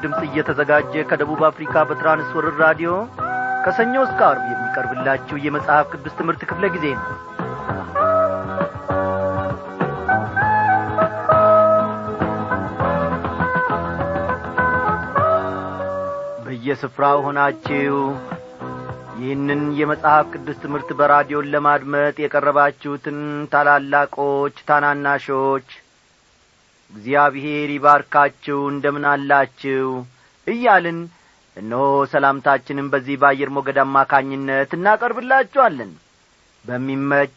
ድምፅ እየተዘጋጀ ከደቡብ አፍሪካ በትራንስወርር ራዲዮ ከሰኞ እስከ አርብ የሚቀርብላችሁ የመጽሐፍ ቅዱስ ትምህርት ክፍለ ጊዜ ነው። በየስፍራው ሆናችሁ ይህንን የመጽሐፍ ቅዱስ ትምህርት በራዲዮን ለማድመጥ የቀረባችሁትን ታላላቆች ታናናሾች እግዚአብሔር ይባርካችሁ እንደምን አላችሁ? እያልን እነሆ ሰላምታችንን በዚህ በአየር ሞገድ አማካኝነት እናቀርብላችኋለን። በሚመች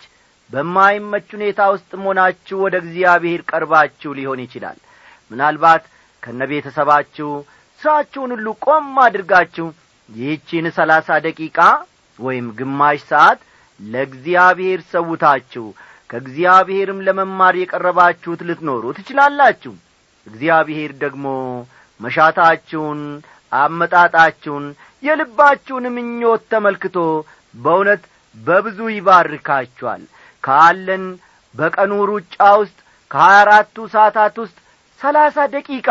በማይመች ሁኔታ ውስጥ ሆናችሁ ወደ እግዚአብሔር ቀርባችሁ ሊሆን ይችላል። ምናልባት ከነ ቤተሰባችሁ ሥራችሁን ሁሉ ቆም አድርጋችሁ ይህቺን ሰላሳ ደቂቃ ወይም ግማሽ ሰዓት ለእግዚአብሔር ሰውታችሁ ከእግዚአብሔርም ለመማር የቀረባችሁት ልትኖሩ ትችላላችሁ። እግዚአብሔር ደግሞ መሻታችሁን አመጣጣችሁን የልባችሁን ምኞት ተመልክቶ በእውነት በብዙ ይባርካችኋል። ካለን በቀኑ ሩጫ ውስጥ ከሀያ አራቱ ሰዓታት ውስጥ ሰላሳ ደቂቃ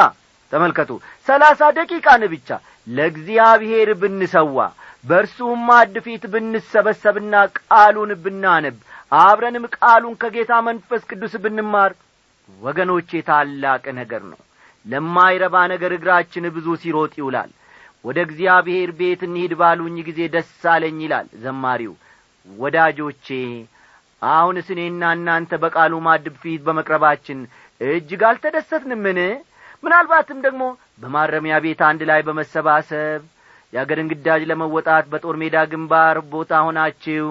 ተመልከቱ። ሰላሳ ደቂቃን ብቻ ለእግዚአብሔር ብንሰዋ በእርሱም ማድ ብንሰበሰብና ቃሉን ብናነብ አብረንም ቃሉን ከጌታ መንፈስ ቅዱስ ብንማር ወገኖቼ ታላቅ ነገር ነው። ለማይረባ ነገር እግራችን ብዙ ሲሮጥ ይውላል። ወደ እግዚአብሔር ቤት እንሂድ ባሉኝ ጊዜ ደስ አለኝ ይላል ዘማሪው። ወዳጆቼ አሁንስ እኔና እናንተ በቃሉ ማድብ ፊት በመቅረባችን እጅግ አልተደሰትንምን? ምናልባትም ደግሞ በማረሚያ ቤት አንድ ላይ በመሰባሰብ የአገርን ግዳጅ ለመወጣት በጦር ሜዳ ግንባር ቦታ ሆናችሁ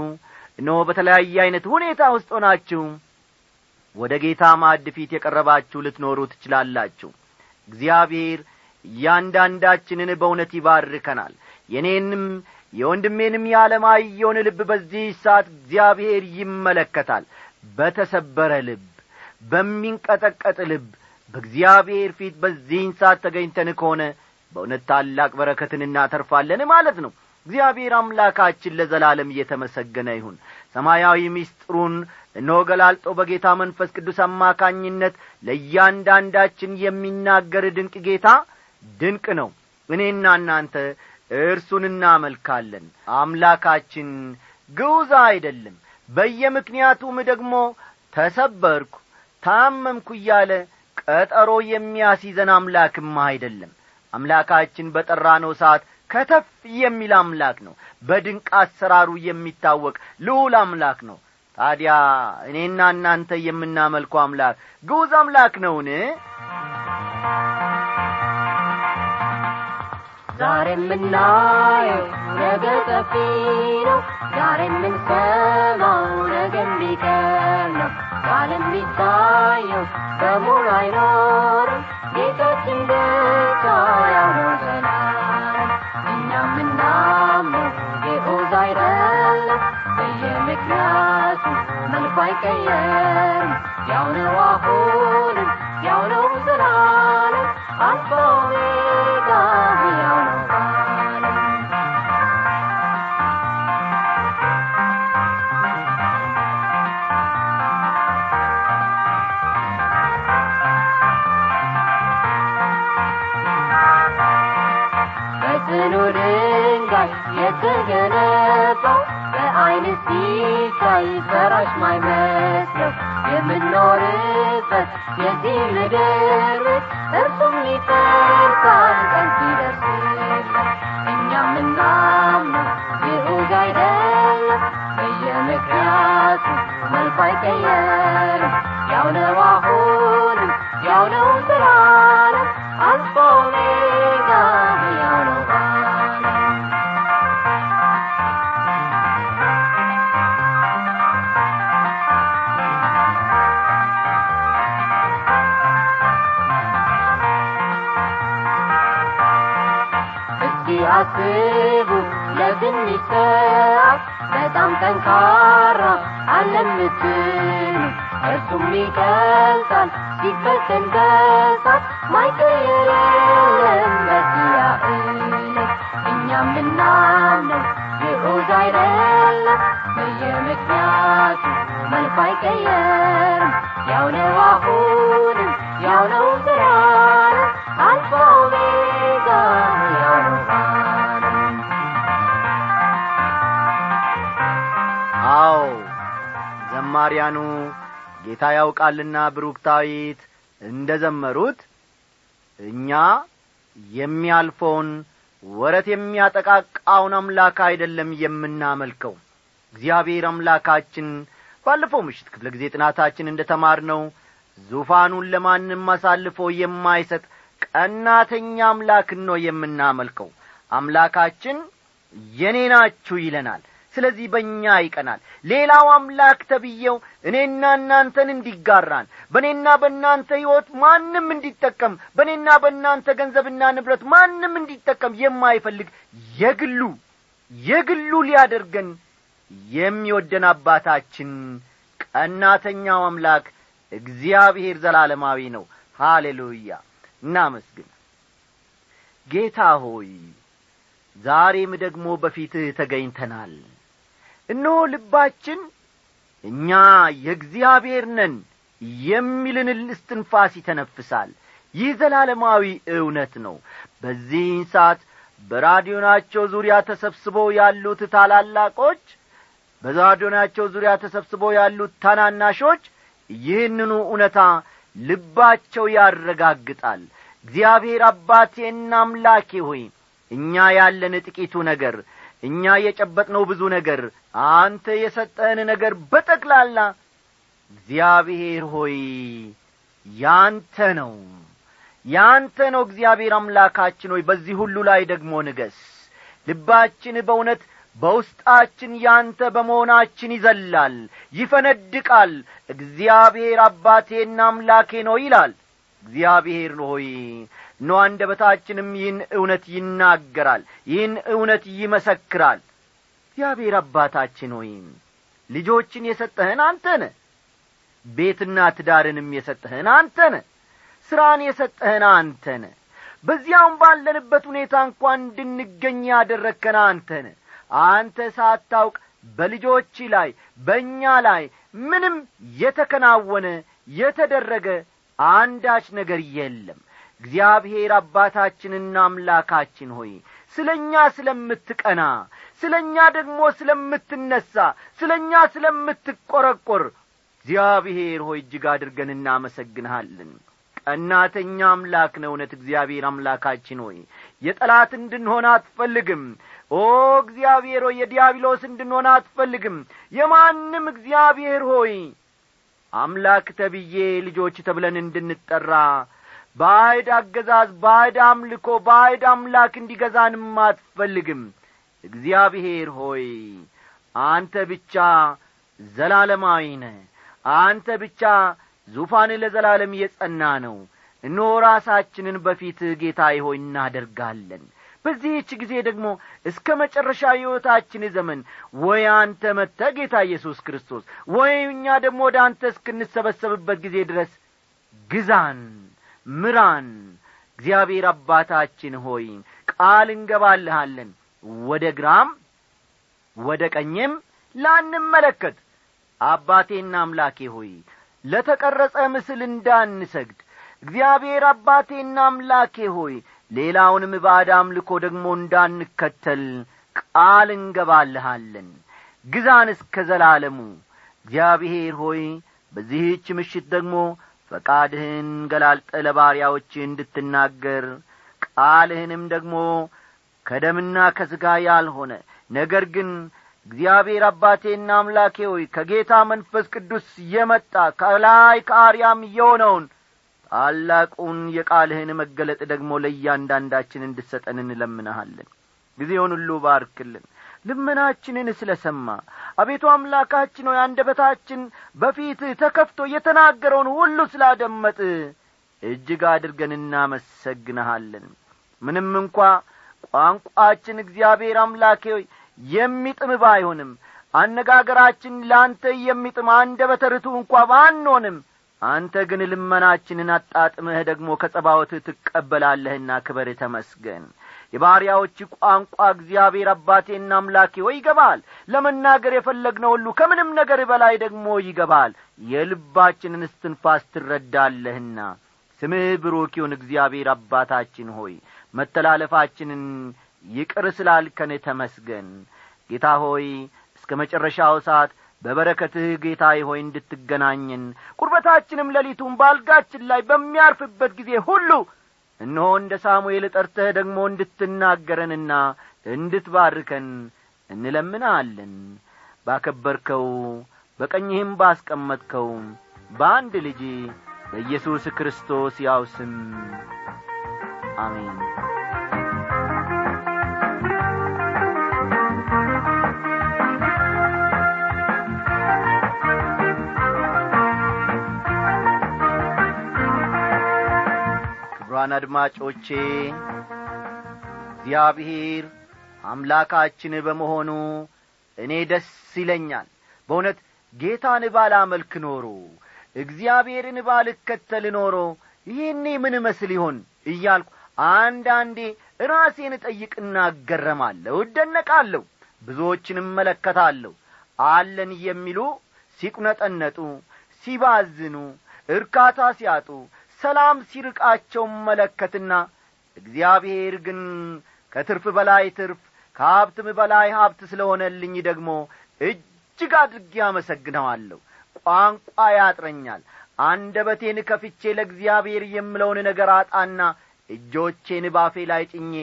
እነሆ በተለያየ ዐይነት ሁኔታ ውስጥ ሆናችሁ ወደ ጌታ ማዕድ ፊት የቀረባችሁ ልትኖሩ ትችላላችሁ። እግዚአብሔር እያንዳንዳችንን በእውነት ይባርከናል። የኔንም የወንድሜንም የዓለማየውን ልብ በዚህ ሰዓት እግዚአብሔር ይመለከታል። በተሰበረ ልብ በሚንቀጠቀጥ ልብ በእግዚአብሔር ፊት በዚህን ሰዓት ተገኝተን ከሆነ በእውነት ታላቅ በረከትን እናተርፋለን ማለት ነው እግዚአብሔር አምላካችን ለዘላለም እየተመሰገነ ይሁን። ሰማያዊ ምስጢሩን እነሆ ገላልጦ በጌታ መንፈስ ቅዱስ አማካኝነት ለእያንዳንዳችን የሚናገር ድንቅ ጌታ ድንቅ ነው። እኔና እናንተ እርሱን እናመልካለን። አምላካችን ግውዛ አይደለም። በየምክንያቱም ደግሞ ተሰበርኩ ታመምኩ እያለ ቀጠሮ የሚያስይዘን አምላክማ አይደለም። አምላካችን በጠራነው ሰዓት ከተፍ የሚል አምላክ ነው። በድንቅ አሰራሩ የሚታወቅ ልዑል አምላክ ነው። ታዲያ እኔና እናንተ የምናመልከው አምላክ ግዑዝ አምላክ ነውን? ዛሬ የምናየው ነገ ጠፊ ነው። ዛሬ የምንሰማው ነገ የሚቀር ነው። ቃል የሚታየው በሙሉ አይኖርም። ጌታችን ብቻ ያው በየምክንያቱ መልኩ አይቀየርም ያው ነው አሁንም ያው ነው ዘላለም አልፋ ኦሜጋ ፈራሽ ማይመስለው የምንኖርበት የዚህ ምድር እርሱም ይፈርሳል አስቡ ለትንሽ ሰዓት በጣም ጠንካራ አለምትሉ እርሱም ይቀልጣል ሲፈተን በሳት ማይቀየር የለም በዚያ ዕለት እኛም ምናምነው ግዑዝ በየምክንያቱ መልኩ አይቀየርም። ያው አሁንም ያው ዘማሪያኑ ጌታ ያውቃልና ብሩክታዊት እንደ ዘመሩት እኛ የሚያልፈውን ወረት የሚያጠቃቃውን አምላክ አይደለም የምናመልከው። እግዚአብሔር አምላካችን ባለፈው ምሽት ክፍለ ጊዜ ጥናታችን እንደ ተማር ነው ዙፋኑን ለማንም አሳልፎ የማይሰጥ ቀናተኛ አምላክን ነው የምናመልከው። አምላካችን የኔ ናችሁ ይለናል ስለዚህ በእኛ ይቀናል። ሌላው አምላክ ተብዬው እኔና እናንተን እንዲጋራን በእኔና በእናንተ ሕይወት ማንም እንዲጠቀም በእኔና በእናንተ ገንዘብና ንብረት ማንም እንዲጠቀም የማይፈልግ የግሉ የግሉ ሊያደርገን የሚወደን አባታችን ቀናተኛው አምላክ እግዚአብሔር ዘላለማዊ ነው። ሃሌሉያ። እናመስግን። ጌታ ሆይ ዛሬም ደግሞ በፊትህ ተገኝተናል እነሆ ልባችን እኛ የእግዚአብሔር ነን የሚልን እስትንፋስ ይተነፍሳል። ይህ ዘላለማዊ እውነት ነው። በዚህን ሰዓት በራዲዮናቸው ዙሪያ ተሰብስበው ያሉት ታላላቆች በራዲዮናቸው ዙሪያ ተሰብስበው ያሉት ታናናሾች ይህንኑ እውነታ ልባቸው ያረጋግጣል። እግዚአብሔር አባቴና አምላኬ ሆይ እኛ ያለን ጥቂቱ ነገር እኛ የጨበጥነው ብዙ ነገር አንተ የሰጠህን ነገር በጠቅላላ እግዚአብሔር ሆይ ያንተ ነው። ያንተ ነው እግዚአብሔር አምላካችን ሆይ። በዚህ ሁሉ ላይ ደግሞ ንገስ። ልባችን በእውነት በውስጣችን ያንተ በመሆናችን ይዘላል ይፈነድቃል። እግዚአብሔር አባቴና አምላኬ ነው ይላል እግዚአብሔር ሆይ ኖ አንደበታችንም ይህን እውነት ይናገራል ይህን እውነት ይመሰክራል። እግዚአብሔር አባታችን ሆይ ልጆችን የሰጠህን አንተ ነ ቤትና ትዳርንም የሰጠህን አንተ ነ ሥራን የሰጠህን አንተ ነ በዚያውም ባለንበት ሁኔታ እንኳ እንድንገኝ ያደረግከን አንተ ነ አንተ ሳታውቅ በልጆች ላይ በእኛ ላይ ምንም የተከናወነ የተደረገ አንዳች ነገር የለም። እግዚአብሔር አባታችንና አምላካችን ሆይ ስለ እኛ ስለምትቀና ስለ እኛ ደግሞ ስለምትነሣ ስለ እኛ ስለምትቈረቈር እግዚአብሔር ሆይ እጅግ አድርገን እናመሰግንሃለን። ቀናተኛ አምላክ ነው እውነት እግዚአብሔር አምላካችን ሆይ። የጠላት እንድንሆን አትፈልግም። ኦ እግዚአብሔር ሆይ የዲያብሎስ እንድንሆን አትፈልግም። የማንም እግዚአብሔር ሆይ አምላክ ተብዬ ልጆች ተብለን እንድንጠራ ባዕድ አገዛዝ ባዕድ አምልኮ ባዕድ አምላክ እንዲገዛንም አትፈልግም። እግዚአብሔር ሆይ አንተ ብቻ ዘላለማዊ ነ አንተ ብቻ ዙፋን ለዘላለም የጸና ነው። እነሆ ራሳችንን በፊት ጌታዬ ሆይ እናደርጋለን በዚህች ጊዜ ደግሞ እስከ መጨረሻ ሕይወታችን ዘመን ወይ አንተ መጥተ ጌታ ኢየሱስ ክርስቶስ ወይ እኛ ደግሞ ወደ አንተ እስክንሰበሰብበት ጊዜ ድረስ ግዛን ምራን። እግዚአብሔር አባታችን ሆይ ቃል እንገባልሃለን። ወደ ግራም ወደ ቀኝም ላንመለከት። አባቴና አምላኬ ሆይ ለተቀረጸ ምስል እንዳንሰግድ። እግዚአብሔር አባቴና አምላኬ ሆይ ሌላውንም ባዕድ አምልኮ ደግሞ እንዳንከተል ቃል እንገባልሃለን። ግዛን እስከ ዘላለሙ። እግዚአብሔር ሆይ በዚህች ምሽት ደግሞ ፈቃድህን ገላልጠ ለባሪያዎች እንድትናገር ቃልህንም ደግሞ ከደምና ከሥጋ ያልሆነ ነገር ግን እግዚአብሔር አባቴና አምላኬ ሆይ ከጌታ መንፈስ ቅዱስ የመጣ ከላይ ከአርያም የሆነውን ታላቁን የቃልህን መገለጥ ደግሞ ለእያንዳንዳችን እንድሰጠን እንለምንሃለን። ጊዜውን ሁሉ ባርክልን። ልመናችንን ስለ ሰማ አቤቱ አምላካችን ሆይ አንደበታችን በፊትህ ተከፍቶ የተናገረውን ሁሉ ስላደመጥ እጅግ አድርገን እናመሰግንሃለን። ምንም እንኳ ቋንቋችን እግዚአብሔር አምላኬ ሆይ የሚጥም ባይሆንም አነጋገራችን ለአንተ የሚጥም አንደበተ ርቱዕ እንኳ ባንሆንም አንተ ግን ልመናችንን አጣጥመህ ደግሞ ከጸባወትህ ትቀበላለህና ክበር ተመስገን። የባሪያዎች ቋንቋ እግዚአብሔር አባቴና አምላኬ ሆይ ይገባል። ለመናገር የፈለግነው ሁሉ ከምንም ነገር በላይ ደግሞ ይገባል። የልባችንን እስትንፋስ ትረዳለህና ስምህ ብሩክ ይሁን እግዚአብሔር አባታችን ሆይ። መተላለፋችንን ይቅር ስላልከን ተመስገን። ጌታ ሆይ እስከ መጨረሻው ሰዓት በበረከትህ ጌታዬ ሆይ እንድትገናኝን ቁርበታችንም ሌሊቱን ባልጋችን ላይ በሚያርፍበት ጊዜ ሁሉ እነሆ እንደ ሳሙኤል ጠርተህ ደግሞ እንድትናገረንና እንድትባርከን እንለምናለን ባከበርከው በቀኝህም ባስቀመጥከው በአንድ ልጅ በኢየሱስ ክርስቶስ ያው ስም አሜን ክቡራን አድማጮቼ እግዚአብሔር አምላካችን በመሆኑ እኔ ደስ ይለኛል። በእውነት ጌታን ባላመልክ ኖሮ እግዚአብሔርን ባልከተል ኖሮ ይህኔ ምን መስል ይሆን እያልኩ አንዳንዴ ራሴን እጠይቅና እገረማለሁ እደነቃለሁ ብዙዎችን እመለከታለሁ። አለን የሚሉ ሲቁነጠነጡ ሲባዝኑ እርካታ ሲያጡ ሰላም ሲርቃቸው መለከትና እግዚአብሔር ግን ከትርፍ በላይ ትርፍ ከሀብትም በላይ ሀብት ስለሆነልኝ ደግሞ እጅግ አድርጌ አመሰግነዋለሁ። ቋንቋ ያጥረኛል። አንደበቴን ከፍቼ ለእግዚአብሔር የምለውን ነገር አጣና እጆቼን ባፌ ላይ ጭኜ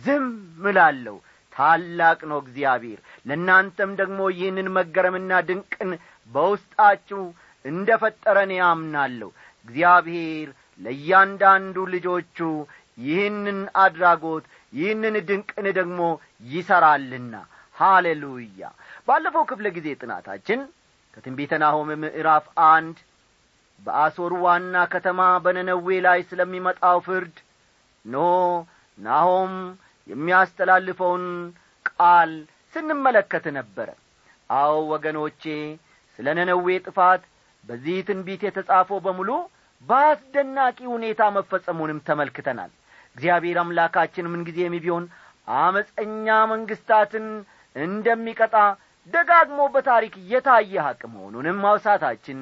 ዝም እላለሁ። ታላቅ ነው እግዚአብሔር። ለእናንተም ደግሞ ይህንን መገረምና ድንቅን በውስጣችሁ እንደ ፈጠረን ያምናለሁ እግዚአብሔር ለእያንዳንዱ ልጆቹ ይህንን አድራጎት ይህንን ድንቅን ደግሞ ይሠራልና ሃሌሉያ! ባለፈው ክፍለ ጊዜ ጥናታችን ከትንቢተ ናሆም ምዕራፍ አንድ በአሶር ዋና ከተማ በነነዌ ላይ ስለሚመጣው ፍርድ ኖ ናሆም የሚያስተላልፈውን ቃል ስንመለከት ነበረ። አዎ ወገኖቼ ስለ ነነዌ ጥፋት በዚህ ትንቢት የተጻፈው በሙሉ በአስደናቂ ሁኔታ መፈጸሙንም ተመልክተናል። እግዚአብሔር አምላካችን ምንጊዜም ቢሆን አመፀኛ መንግስታትን እንደሚቀጣ ደጋግሞ በታሪክ የታየ ሐቅ መሆኑንም ማውሳታችን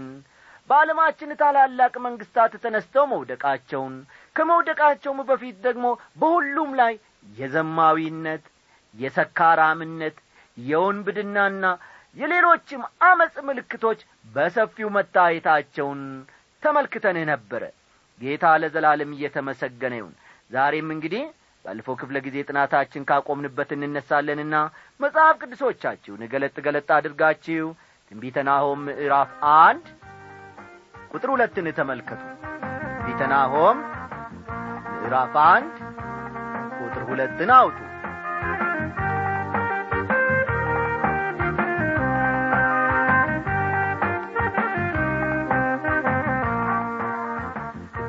በዓለማችን ታላላቅ መንግስታት ተነስተው መውደቃቸውን ከመውደቃቸውም በፊት ደግሞ በሁሉም ላይ የዘማዊነት የሰካራምነት የወንብድናና የሌሎችም አመፅ ምልክቶች በሰፊው መታየታቸውን ተመልክተን ነበረ ጌታ ለዘላለም እየተመሰገነ ይሁን። ዛሬም እንግዲህ ባለፈው ክፍለ ጊዜ ጥናታችን ካቆምንበት እንነሳለንና መጽሐፍ ቅዱሶቻችሁን ገለጥ ገለጥ አድርጋችሁ ትንቢተ ምዕራፍ አንድ ቁጥር ሁለትን ተመልከቱ። ትንቢተ ምዕራፍ አንድ ቁጥር ሁለትን አውጡ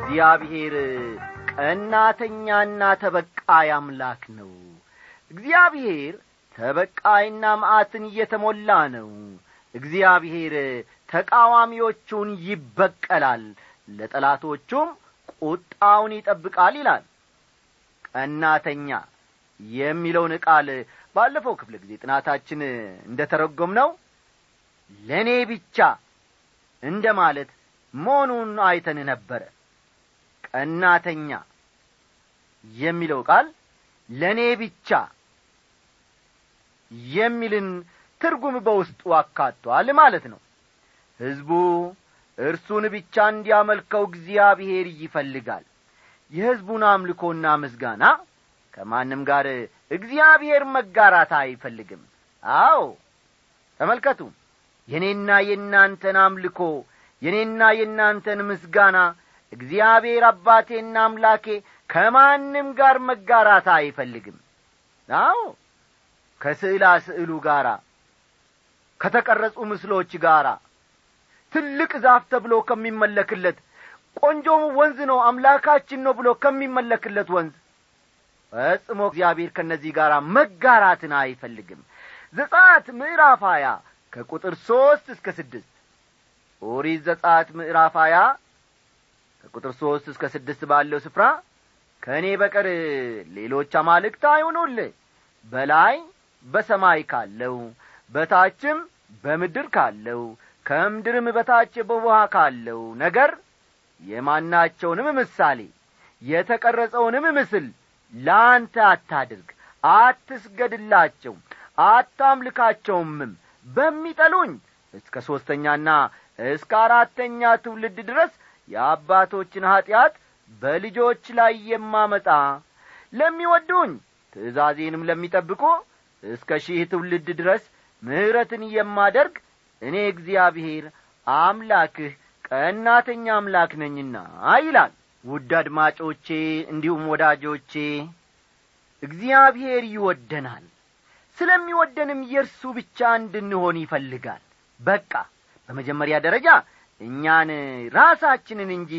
እግዚአብሔር ቀናተኛና ተበቃይ አምላክ ነው። እግዚአብሔር ተበቃይና መዓትን እየተሞላ ነው። እግዚአብሔር ተቃዋሚዎቹን ይበቀላል ለጠላቶቹም ቁጣውን ይጠብቃል ይላል። ቀናተኛ የሚለውን ቃል ባለፈው ክፍለ ጊዜ ጥናታችን እንደ ተረጎም ነው ለእኔ ብቻ እንደ ማለት መሆኑን አይተን ነበረ ቀናተኛ የሚለው ቃል ለእኔ ብቻ የሚልን ትርጉም በውስጡ አካቷል ማለት ነው። ሕዝቡ እርሱን ብቻ እንዲያመልከው እግዚአብሔር ይፈልጋል። የሕዝቡን አምልኮና ምስጋና ከማንም ጋር እግዚአብሔር መጋራት አይፈልግም። አዎ ተመልከቱ። የእኔና የእናንተን አምልኮ የእኔና የእናንተን ምስጋና እግዚአብሔር አባቴና አምላኬ ከማንም ጋር መጋራት አይፈልግም። አዎ ከስዕላ ስዕሉ ጋር ከተቀረጹ ምስሎች ጋር ትልቅ ዛፍ ተብሎ ከሚመለክለት ቆንጆም ወንዝ ነው አምላካችን ነው ብሎ ከሚመለክለት ወንዝ። ፈጽሞ እግዚአብሔር ከእነዚህ ጋር መጋራትን አይፈልግም። ዘጻት ምዕራፍ ሀያ ከቁጥር ሦስት እስከ ስድስት። ኦሪት ዘጻት ምዕራፍ ሀያ ከቁጥር ሦስት እስከ ስድስት ባለው ስፍራ ከእኔ በቀር ሌሎች አማልክት አይሆኑልህ በላይ በሰማይ ካለው በታችም በምድር ካለው ከምድርም በታች በውሃ ካለው ነገር የማናቸውንም ምሳሌ የተቀረጸውንም ምስል ለአንተ አታድርግ። አትስገድላቸው አታምልካቸውምም። በሚጠሉኝ እስከ ሦስተኛና እስከ አራተኛ ትውልድ ድረስ የአባቶችን ኀጢአት በልጆች ላይ የማመጣ ለሚወዱኝ ትእዛዜንም ለሚጠብቁ እስከ ሺህ ትውልድ ድረስ ምሕረትን የማደርግ እኔ እግዚአብሔር አምላክህ ቀናተኛ አምላክ ነኝና ይላል። ውድ አድማጮቼ እንዲሁም ወዳጆቼ እግዚአብሔር ይወደናል። ስለሚወደንም የእርሱ ብቻ እንድንሆን ይፈልጋል። በቃ በመጀመሪያ ደረጃ እኛን ራሳችንን እንጂ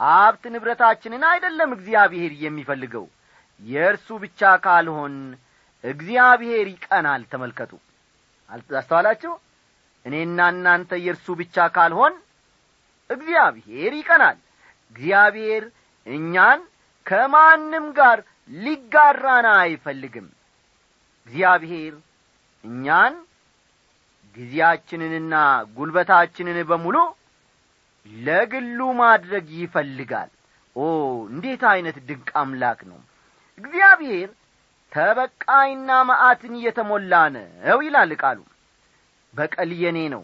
ሀብት ንብረታችንን አይደለም እግዚአብሔር የሚፈልገው። የእርሱ ብቻ ካልሆን እግዚአብሔር ይቀናል። ተመልከቱ። አስተዋላችሁ? እኔና እናንተ የእርሱ ብቻ ካልሆን እግዚአብሔር ይቀናል። እግዚአብሔር እኛን ከማንም ጋር ሊጋራን አይፈልግም። እግዚአብሔር እኛን ጊዜያችንንና ጉልበታችንን በሙሉ ለግሉ ማድረግ ይፈልጋል። ኦ እንዴት ዐይነት ድንቅ አምላክ ነው! እግዚአብሔር ተበቃይና መዓትን እየተሞላ ነው ይላል ቃሉ። በቀል የኔ ነው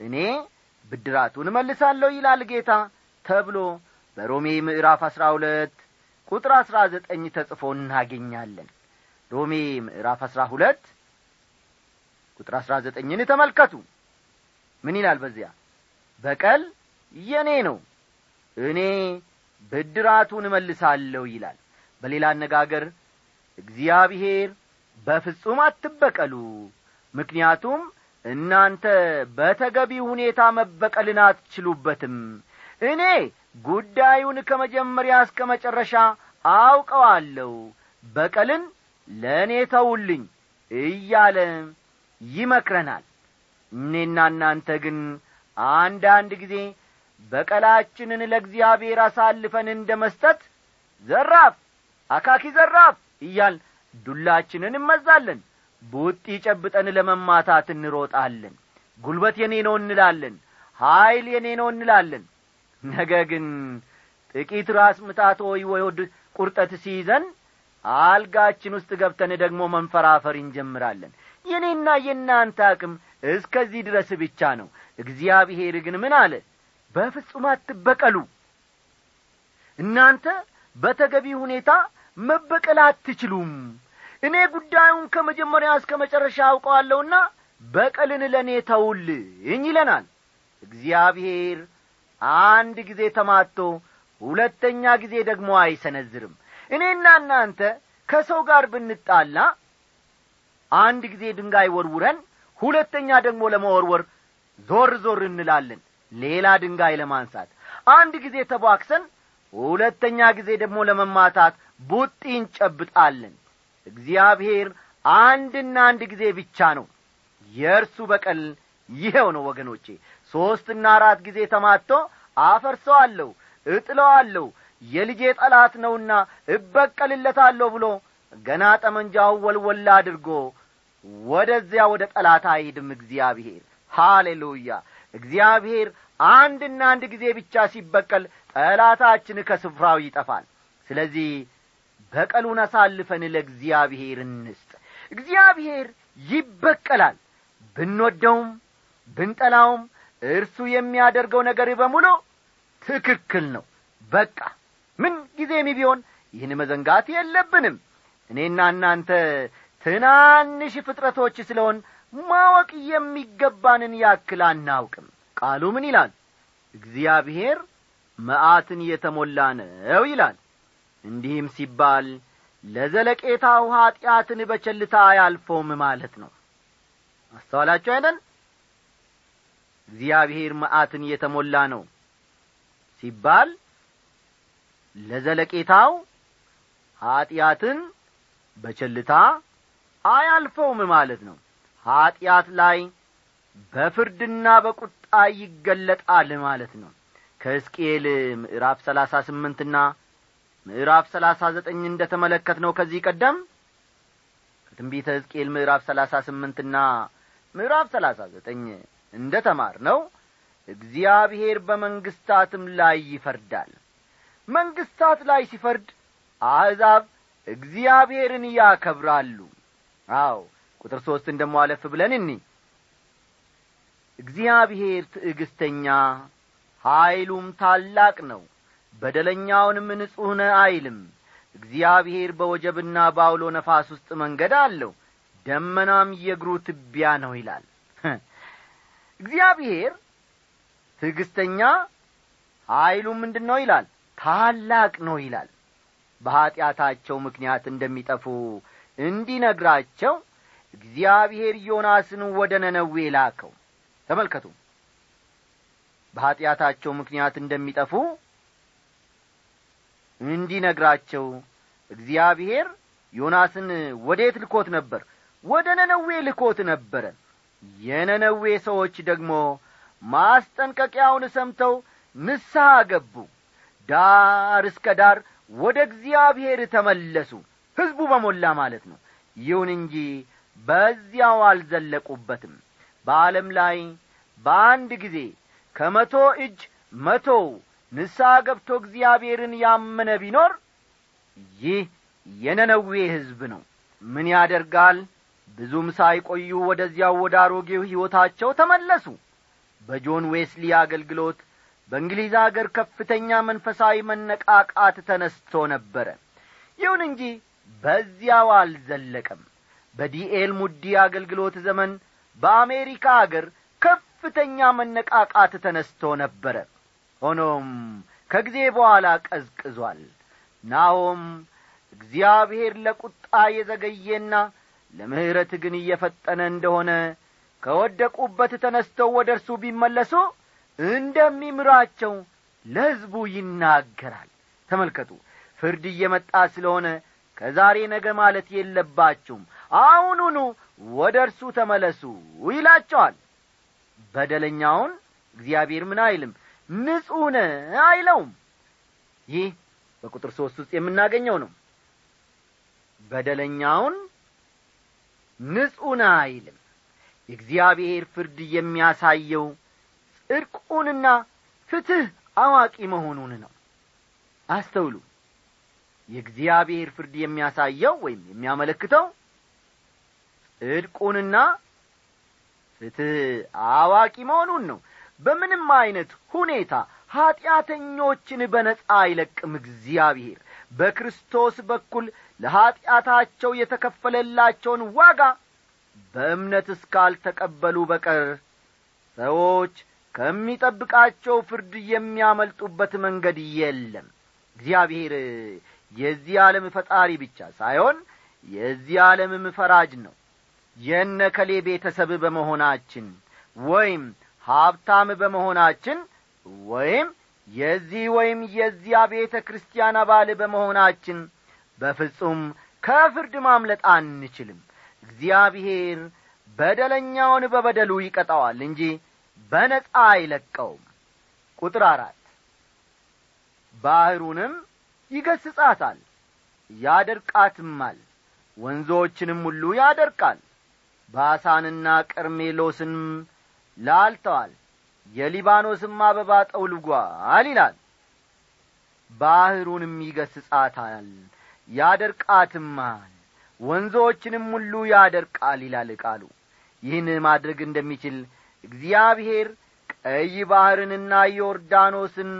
እኔ ብድራቱን እመልሳለሁ ይላል ጌታ ተብሎ በሮሜ ምዕራፍ አሥራ ሁለት ቁጥር አሥራ ዘጠኝ ተጽፎ እናገኛለን። ሮሜ ምዕራፍ አሥራ ሁለት ቁጥር አሥራ ዘጠኝን ተመልከቱ። ምን ይላል በዚያ? በቀል የኔ ነው። እኔ ብድራቱን እመልሳለሁ ይላል። በሌላ አነጋገር እግዚአብሔር በፍጹም አትበቀሉ ምክንያቱም እናንተ በተገቢ ሁኔታ መበቀልን አትችሉበትም። እኔ ጉዳዩን ከመጀመሪያ እስከ መጨረሻ አውቀዋለሁ በቀልን ለእኔ ተውልኝ እያለ ይመክረናል። እኔና እናንተ ግን አንዳንድ ጊዜ በቀላችንን ለእግዚአብሔር አሳልፈን እንደ መስጠት ዘራፍ አካኪ ዘራፍ እያል ዱላችንን እመዛለን ቡጢ ጨብጠን ለመማታት እንሮጣለን። ጉልበት የኔ ነው እንላለን። ኀይል የኔ ነው እንላለን። ነገ ግን ጥቂት ራስ ምታት ወይ ወድ ቁርጠት ሲይዘን አልጋችን ውስጥ ገብተን ደግሞ መንፈራፈር እንጀምራለን። የኔና የእናንተ አቅም እስከዚህ ድረስ ብቻ ነው። እግዚአብሔር ግን ምን አለ በፍጹም አትበቀሉ። እናንተ በተገቢ ሁኔታ መበቀል አትችሉም። እኔ ጉዳዩን ከመጀመሪያ እስከ መጨረሻ አውቀዋለሁና በቀልን ለእኔ ተውልኝ ይለናል። እግዚአብሔር አንድ ጊዜ ተማቶ ሁለተኛ ጊዜ ደግሞ አይሰነዝርም። እኔና እናንተ ከሰው ጋር ብንጣላ አንድ ጊዜ ድንጋይ ወርውረን ሁለተኛ ደግሞ ለመወርወር ዞር ዞር እንላለን ሌላ ድንጋይ ለማንሳት። አንድ ጊዜ ተቧክሰን ሁለተኛ ጊዜ ደግሞ ለመማታት ቡጢ እንጨብጣለን እግዚአብሔር አንድና አንድ ጊዜ ብቻ ነው። የእርሱ በቀል ይኸው ነው ወገኖቼ። ሦስትና አራት ጊዜ ተማቶ አፈርሰዋለሁ እጥለዋለሁ የልጄ ጠላት ነውና እበቀልለታለሁ ብሎ ገና ጠመንጃው ወልወላ አድርጎ ወደዚያ ወደ ጠላት አይሄድም እግዚአብሔር። ሃሌሉያ እግዚአብሔር አንድና አንድ ጊዜ ብቻ ሲበቀል ጠላታችን ከስፍራው ይጠፋል። ስለዚህ በቀሉን አሳልፈን ለእግዚአብሔር እንስጥ። እግዚአብሔር ይበቀላል። ብንወደውም ብንጠላውም እርሱ የሚያደርገው ነገር በሙሉ ትክክል ነው። በቃ ምን ጊዜም ቢሆን ይህን መዘንጋት የለብንም። እኔና እናንተ ትናንሽ ፍጥረቶች ስለሆን ማወቅ የሚገባንን ያክል አናውቅም። ቃሉ ምን ይላል? እግዚአብሔር መዓትን የተሞላ ነው ይላል። እንዲህም ሲባል ለዘለቄታው ኀጢአትን በቸልታ አያልፎም ማለት ነው። አስተዋላችሁ አይደን እግዚአብሔር መዓትን የተሞላ ነው ሲባል ለዘለቄታው ኀጢአትን በቸልታ አያልፈውም ማለት ነው ኀጢአት ላይ በፍርድና በቁጣ ይገለጣል ማለት ነው። ከሕዝቅኤል ምዕራፍ ሰላሳ ስምንትና ምዕራፍ ሰላሳ ዘጠኝ እንደ ተመለከት ነው ከዚህ ቀደም ከትንቢተ ሕዝቅኤል ምዕራፍ ሰላሳ ስምንትና ምዕራፍ ሰላሳ ዘጠኝ እንደ ተማር ነው እግዚአብሔር በመንግስታትም ላይ ይፈርዳል። መንግስታት ላይ ሲፈርድ አሕዛብ እግዚአብሔርን ያከብራሉ። አው ቁጥር ሦስትን ደሞ አለፍ ብለን እኒ። እግዚአብሔር ትዕግስተኛ ኀይሉም ታላቅ ነው። በደለኛውንም ንጹሕ ነህ አይልም። እግዚአብሔር በወጀብና በአውሎ ነፋስ ውስጥ መንገድ አለው። ደመናም የእግሩ ትቢያ ነው ይላል። እግዚአብሔር ትዕግስተኛ ኀይሉ ምንድን ነው ይላል? ታላቅ ነው ይላል። በኀጢአታቸው ምክንያት እንደሚጠፉ እንዲነግራቸው እግዚአብሔር ዮናስን ወደ ነነዌ ላከው። ተመልከቱ። በኀጢአታቸው ምክንያት እንደሚጠፉ እንዲነግራቸው እግዚአብሔር ዮናስን ወዴት ልኮት ነበር? ወደ ነነዌ ልኮት ነበረ። የነነዌ ሰዎች ደግሞ ማስጠንቀቂያውን ሰምተው ንስሐ ገቡ። ዳር እስከ ዳር ወደ እግዚአብሔር ተመለሱ። ሕዝቡ በሞላ ማለት ነው። ይሁን እንጂ በዚያው አልዘለቁበትም። በዓለም ላይ በአንድ ጊዜ ከመቶ እጅ መቶው ንስሐ ገብቶ እግዚአብሔርን ያመነ ቢኖር ይህ የነነዌ ሕዝብ ነው። ምን ያደርጋል? ብዙም ሳይቆዩ ወደዚያው ወደ አሮጌው ሕይወታቸው ተመለሱ። በጆን ዌስሊ አገልግሎት በእንግሊዝ አገር ከፍተኛ መንፈሳዊ መነቃቃት ተነስቶ ነበረ። ይሁን እንጂ በዚያው አልዘለቀም በዲኤል ሙዲ አገልግሎት ዘመን በአሜሪካ አገር ከፍተኛ መነቃቃት ተነስቶ ነበረ። ሆኖም ከጊዜ በኋላ ቀዝቅዟል። ናሆም እግዚአብሔር ለቁጣ የዘገየና ለምሕረት ግን እየፈጠነ እንደሆነ ከወደቁበት ተነስተው ወደ እርሱ ቢመለሱ እንደሚምራቸው ለሕዝቡ ይናገራል። ተመልከቱ ፍርድ እየመጣ ስለሆነ ከዛሬ ነገ ማለት የለባችሁም አሁኑኑ ወደ እርሱ ተመለሱ ይላቸዋል። በደለኛውን እግዚአብሔር ምን አይልም? ንጹሕ አይለውም። ይህ በቁጥር ሦስት ውስጥ የምናገኘው ነው። በደለኛውን ንጹሕ ነ አይልም። የእግዚአብሔር ፍርድ የሚያሳየው ጽድቁንና ፍትሕ አዋቂ መሆኑን ነው። አስተውሉ። የእግዚአብሔር ፍርድ የሚያሳየው ወይም የሚያመለክተው ጽድቁንና ፍትሕ አዋቂ መሆኑን ነው። በምንም ዐይነት ሁኔታ ኀጢአተኞችን በነጻ አይለቅም እግዚአብሔር። በክርስቶስ በኩል ለኀጢአታቸው የተከፈለላቸውን ዋጋ በእምነት እስካልተቀበሉ በቀር ሰዎች ከሚጠብቃቸው ፍርድ የሚያመልጡበት መንገድ የለም። እግዚአብሔር የዚህ ዓለም ፈጣሪ ብቻ ሳይሆን የዚህ ዓለምም ፈራጅ ነው የነከሌ ቤተሰብ በመሆናችን ወይም ሀብታም በመሆናችን ወይም የዚህ ወይም የዚያ ቤተ ክርስቲያን አባል በመሆናችን በፍጹም ከፍርድ ማምለጥ አንችልም። እግዚአብሔር በደለኛውን በበደሉ ይቀጣዋል እንጂ በነጻ አይለቀውም። ቁጥር አራት ባሕሩንም ይገስጻታል ያደርቃትማል ወንዞችንም ሁሉ ያደርቃል ባሳንና ቀርሜሎስንም ላልተዋል የሊባኖስም አበባ ጠውልጓል ይላል። ባሕሩንም ይገስጻታል ያደርቃትማል ወንዞችንም ሁሉ ያደርቃል ይላል ቃሉ። ይህን ማድረግ እንደሚችል እግዚአብሔር ቀይ ባሕርንና ዮርዳኖስን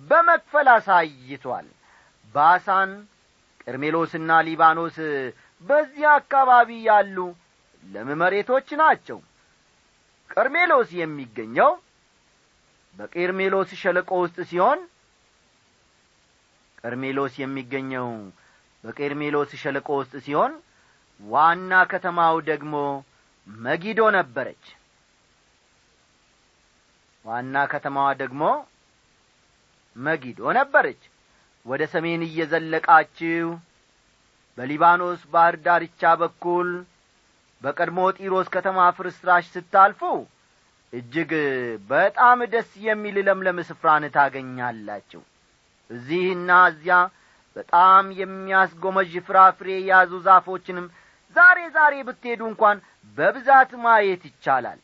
በመክፈል አሳይቷል። ባሳን ቀርሜሎስና ሊባኖስ በዚህ አካባቢ ያሉ ለም መሬቶች ናቸው። ቀርሜሎስ የሚገኘው በቄርሜሎስ ሸለቆ ውስጥ ሲሆን ቀርሜሎስ የሚገኘው በቄርሜሎስ ሸለቆ ውስጥ ሲሆን ዋና ከተማው ደግሞ መጊዶ ነበረች። ዋና ከተማዋ ደግሞ መጊዶ ነበረች። ወደ ሰሜን እየዘለቃችሁ በሊባኖስ ባሕር ዳርቻ በኩል በቀድሞ ጢሮስ ከተማ ፍርስራሽ ስታልፉ እጅግ በጣም ደስ የሚል ለምለም ስፍራን ታገኛላችሁ። እዚህና እዚያ በጣም የሚያስጎመዥ ፍራፍሬ የያዙ ዛፎችንም ዛሬ ዛሬ ብትሄዱ እንኳን በብዛት ማየት ይቻላል።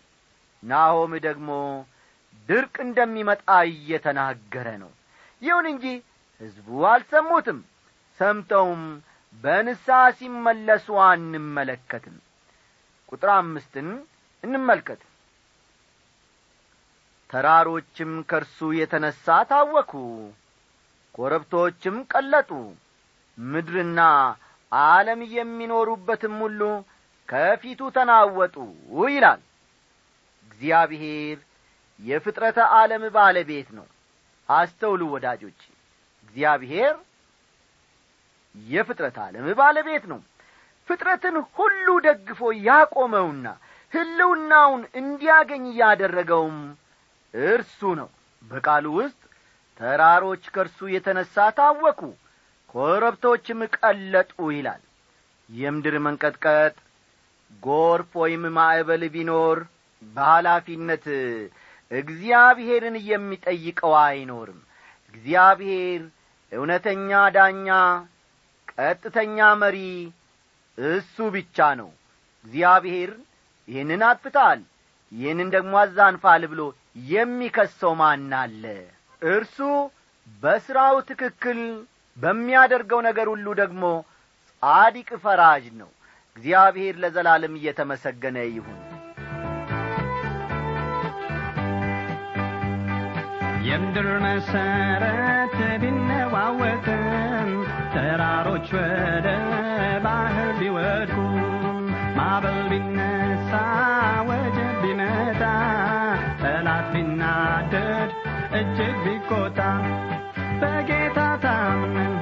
ናሆም ደግሞ ድርቅ እንደሚመጣ እየተናገረ ነው። ይሁን እንጂ ሕዝቡ አልሰሙትም። ሰምተውም በንስሐ ሲመለሱ አንመለከትም ቁጥር አምስትን እንመልከት። ተራሮችም ከእርሱ የተነሣ ታወኩ ኮረብቶችም ቀለጡ ምድርና ዓለም የሚኖሩበትም ሁሉ ከፊቱ ተናወጡ ይላል። እግዚአብሔር የፍጥረተ ዓለም ባለቤት ነው። አስተውሉ ወዳጆች እግዚአብሔር የፍጥረት ዓለም ባለቤት ነው ፍጥረትን ሁሉ ደግፎ ያቆመውና ሕልውናውን እንዲያገኝ ያደረገውም እርሱ ነው። በቃሉ ውስጥ ተራሮች ከእርሱ የተነሣ ታወኩ ኮረብቶችም ቀለጡ ይላል። የምድር መንቀጥቀጥ ጎርፍ ወይም ማዕበል ቢኖር በኃላፊነት እግዚአብሔርን የሚጠይቀው አይኖርም። እግዚአብሔር እውነተኛ ዳኛ ቀጥተኛ መሪ እሱ ብቻ ነው። እግዚአብሔር ይህንን አጥፍታል ይህንን ደግሞ አዛንፋል ብሎ የሚከሰው ማን አለ? እርሱ በሥራው ትክክል በሚያደርገው ነገር ሁሉ ደግሞ ጻዲቅ ፈራጅ ነው። እግዚአብሔር ለዘላለም እየተመሰገነ ይሁን። የምድር መሰረት ቢነዋወጥም ተራሮች ወደ ባህር ማዕበል ቢነሳ ወጀብ ቢመጣ ጠላት ቢናደድ እጅግ ቢቆጣ በጌታ ታምነን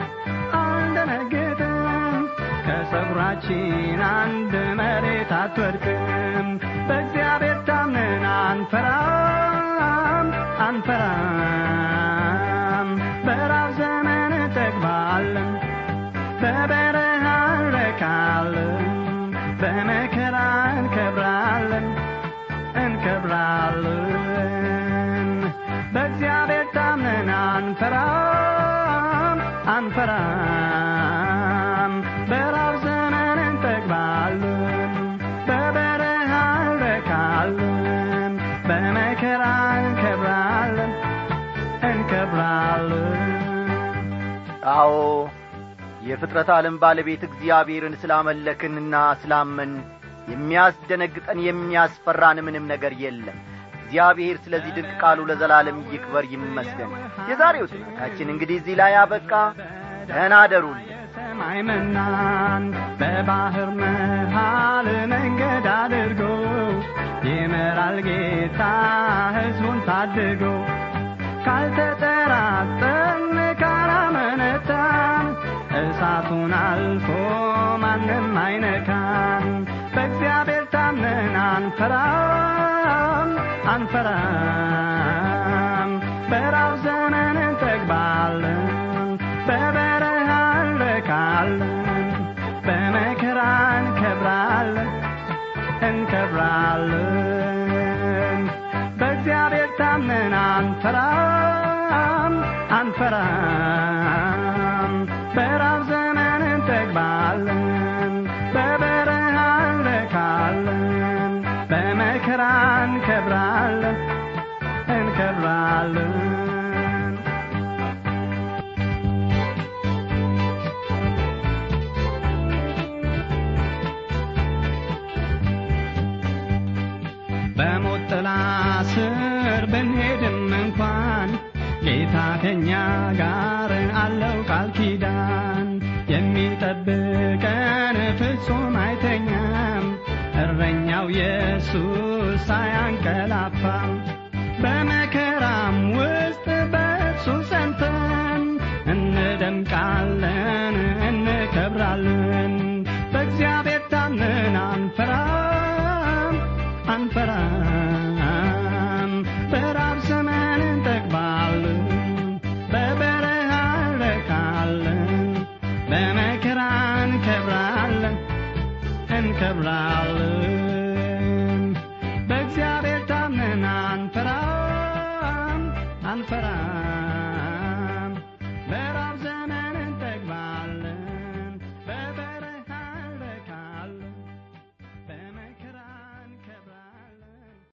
አንደነግጥም። ከጸጉራችን አንድ መሬት አትወድቅም። በእግዚአብሔር ታምነን አንፈራም አንፈራም benek የፍጥረት ዓለም ባለቤት እግዚአብሔርን ስላመለክንና ስላመን የሚያስደነግጠን የሚያስፈራን ምንም ነገር የለም። እግዚአብሔር ስለዚህ ድንቅ ቃሉ ለዘላለም ይክበር ይመስገን። የዛሬው ጥናታችን እንግዲህ እዚህ ላይ አበቃ ደህና አደሩልን። ሰማይ መናን በባህር መሃል መንገድ አድርጎ ይመራል ጌታ ሕዝቡን ታድጎ። ካልተጠራጠን ካላመነታን እሳቱን አልፎ ማንም አይነካን በእግዚአብሔር ታምነን አንፈራም ጌታ ከኛ ጋር አለው ቃል ኪዳን